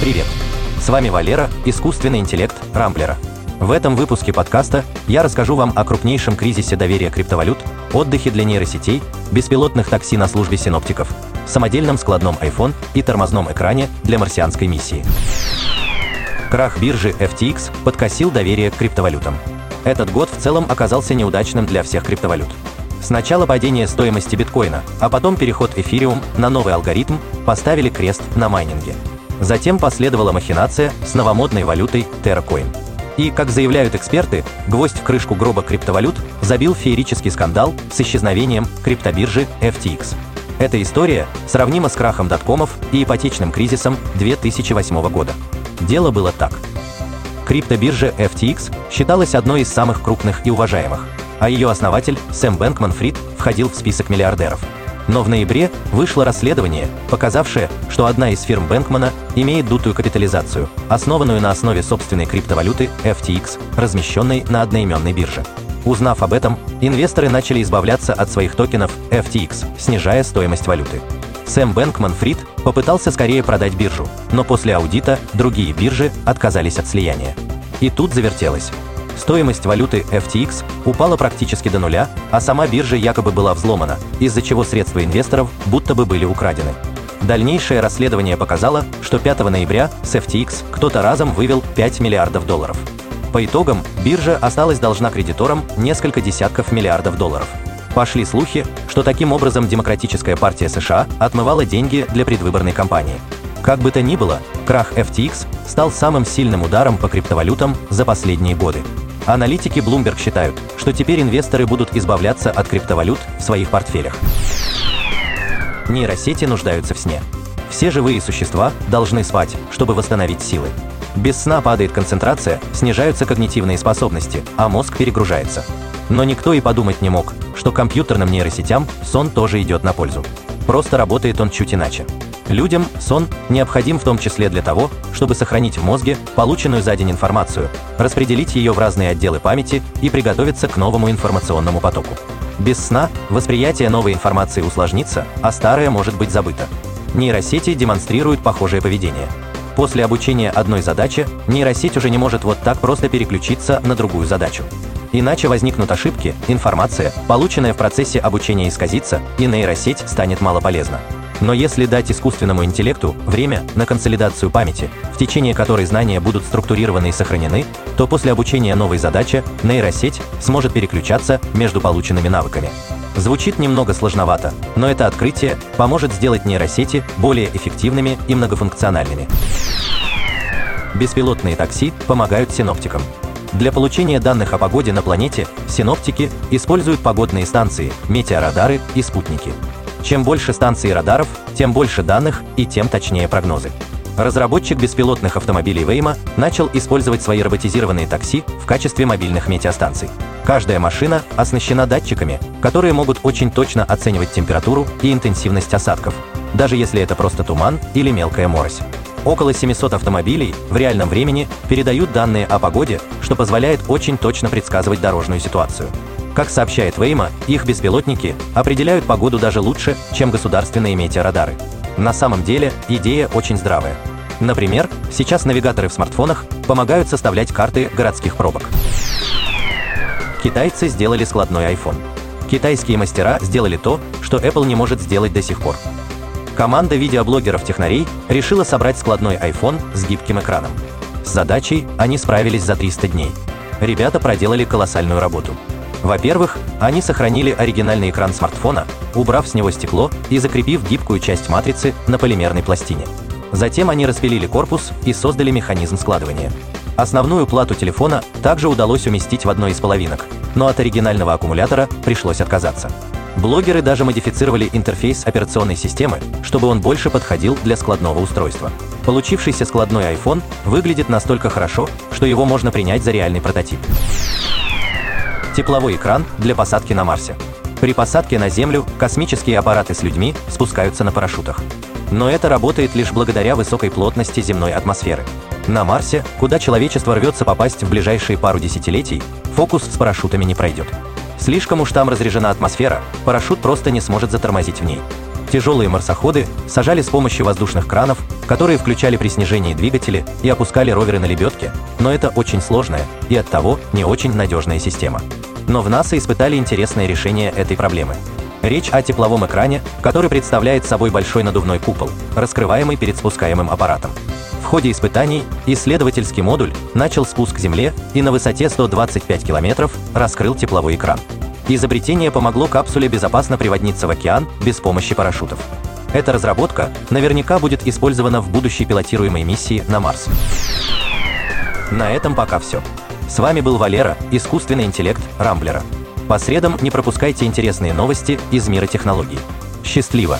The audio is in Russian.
Привет! С вами Валера, искусственный интеллект Рамблера. В этом выпуске подкаста я расскажу вам о крупнейшем кризисе доверия криптовалют, отдыхе для нейросетей, беспилотных такси на службе синоптиков, самодельном складном iPhone и тормозном экране для марсианской миссии. Крах биржи FTX подкосил доверие к криптовалютам. Этот год в целом оказался неудачным для всех криптовалют. Сначала падение стоимости биткоина, а потом переход эфириум на новый алгоритм поставили крест на майнинге. Затем последовала махинация с новомодной валютой TerraCoin. И, как заявляют эксперты, гвоздь в крышку гроба криптовалют забил феерический скандал с исчезновением криптобиржи FTX. Эта история сравнима с крахом доткомов и ипотечным кризисом 2008 года. Дело было так. Криптобиржа FTX считалась одной из самых крупных и уважаемых, а ее основатель Сэм Бэнкман Фрид входил в список миллиардеров – но в ноябре вышло расследование, показавшее, что одна из фирм Бэнкмана имеет дутую капитализацию, основанную на основе собственной криптовалюты FTX, размещенной на одноименной бирже. Узнав об этом, инвесторы начали избавляться от своих токенов FTX, снижая стоимость валюты. Сэм Бэнкман Фрид попытался скорее продать биржу, но после аудита другие биржи отказались от слияния. И тут завертелось. Стоимость валюты FTX упала практически до нуля, а сама биржа якобы была взломана, из-за чего средства инвесторов будто бы были украдены. Дальнейшее расследование показало, что 5 ноября с FTX кто-то разом вывел 5 миллиардов долларов. По итогам, биржа осталась должна кредиторам несколько десятков миллиардов долларов. Пошли слухи, что таким образом Демократическая партия США отмывала деньги для предвыборной кампании. Как бы то ни было, крах FTX стал самым сильным ударом по криптовалютам за последние годы. Аналитики Bloomberg считают, что теперь инвесторы будут избавляться от криптовалют в своих портфелях. Нейросети нуждаются в сне. Все живые существа должны спать, чтобы восстановить силы. Без сна падает концентрация, снижаются когнитивные способности, а мозг перегружается. Но никто и подумать не мог, что компьютерным нейросетям сон тоже идет на пользу. Просто работает он чуть иначе. Людям сон необходим в том числе для того, чтобы сохранить в мозге полученную за день информацию, распределить ее в разные отделы памяти и приготовиться к новому информационному потоку. Без сна восприятие новой информации усложнится, а старое может быть забыто. Нейросети демонстрируют похожее поведение. После обучения одной задачи нейросеть уже не может вот так просто переключиться на другую задачу. Иначе возникнут ошибки, информация, полученная в процессе обучения исказится, и нейросеть станет малополезна. Но если дать искусственному интеллекту время на консолидацию памяти, в течение которой знания будут структурированы и сохранены, то после обучения новой задачи нейросеть сможет переключаться между полученными навыками. Звучит немного сложновато, но это открытие поможет сделать нейросети более эффективными и многофункциональными. Беспилотные такси помогают синоптикам. Для получения данных о погоде на планете синоптики используют погодные станции, метеорадары и спутники. Чем больше станций радаров, тем больше данных и тем точнее прогнозы. Разработчик беспилотных автомобилей Waymo начал использовать свои роботизированные такси в качестве мобильных метеостанций. Каждая машина оснащена датчиками, которые могут очень точно оценивать температуру и интенсивность осадков, даже если это просто туман или мелкая морось. Около 700 автомобилей в реальном времени передают данные о погоде, что позволяет очень точно предсказывать дорожную ситуацию. Как сообщает Вейма, их беспилотники определяют погоду даже лучше, чем государственные метеорадары. На самом деле идея очень здравая. Например, сейчас навигаторы в смартфонах помогают составлять карты городских пробок. Китайцы сделали складной iPhone. Китайские мастера сделали то, что Apple не может сделать до сих пор. Команда видеоблогеров-технарей решила собрать складной iPhone с гибким экраном. С задачей они справились за 300 дней. Ребята проделали колоссальную работу. Во-первых, они сохранили оригинальный экран смартфона, убрав с него стекло и закрепив гибкую часть матрицы на полимерной пластине. Затем они распилили корпус и создали механизм складывания. Основную плату телефона также удалось уместить в одной из половинок, но от оригинального аккумулятора пришлось отказаться. Блогеры даже модифицировали интерфейс операционной системы, чтобы он больше подходил для складного устройства. Получившийся складной iPhone выглядит настолько хорошо, что его можно принять за реальный прототип тепловой экран для посадки на Марсе. При посадке на Землю космические аппараты с людьми спускаются на парашютах. Но это работает лишь благодаря высокой плотности земной атмосферы. На Марсе, куда человечество рвется попасть в ближайшие пару десятилетий, фокус с парашютами не пройдет. Слишком уж там разрежена атмосфера, парашют просто не сможет затормозить в ней. Тяжелые марсоходы сажали с помощью воздушных кранов, которые включали при снижении двигатели и опускали роверы на лебедке, но это очень сложная и оттого не очень надежная система. Но в НАСА испытали интересное решение этой проблемы. Речь о тепловом экране, который представляет собой большой надувной купол, раскрываемый перед спускаемым аппаратом. В ходе испытаний исследовательский модуль начал спуск к Земле и на высоте 125 километров раскрыл тепловой экран. Изобретение помогло капсуле безопасно приводниться в океан без помощи парашютов. Эта разработка наверняка будет использована в будущей пилотируемой миссии на Марс. На этом пока все. С вами был Валера, искусственный интеллект Рамблера. По средам не пропускайте интересные новости из мира технологий. Счастливо!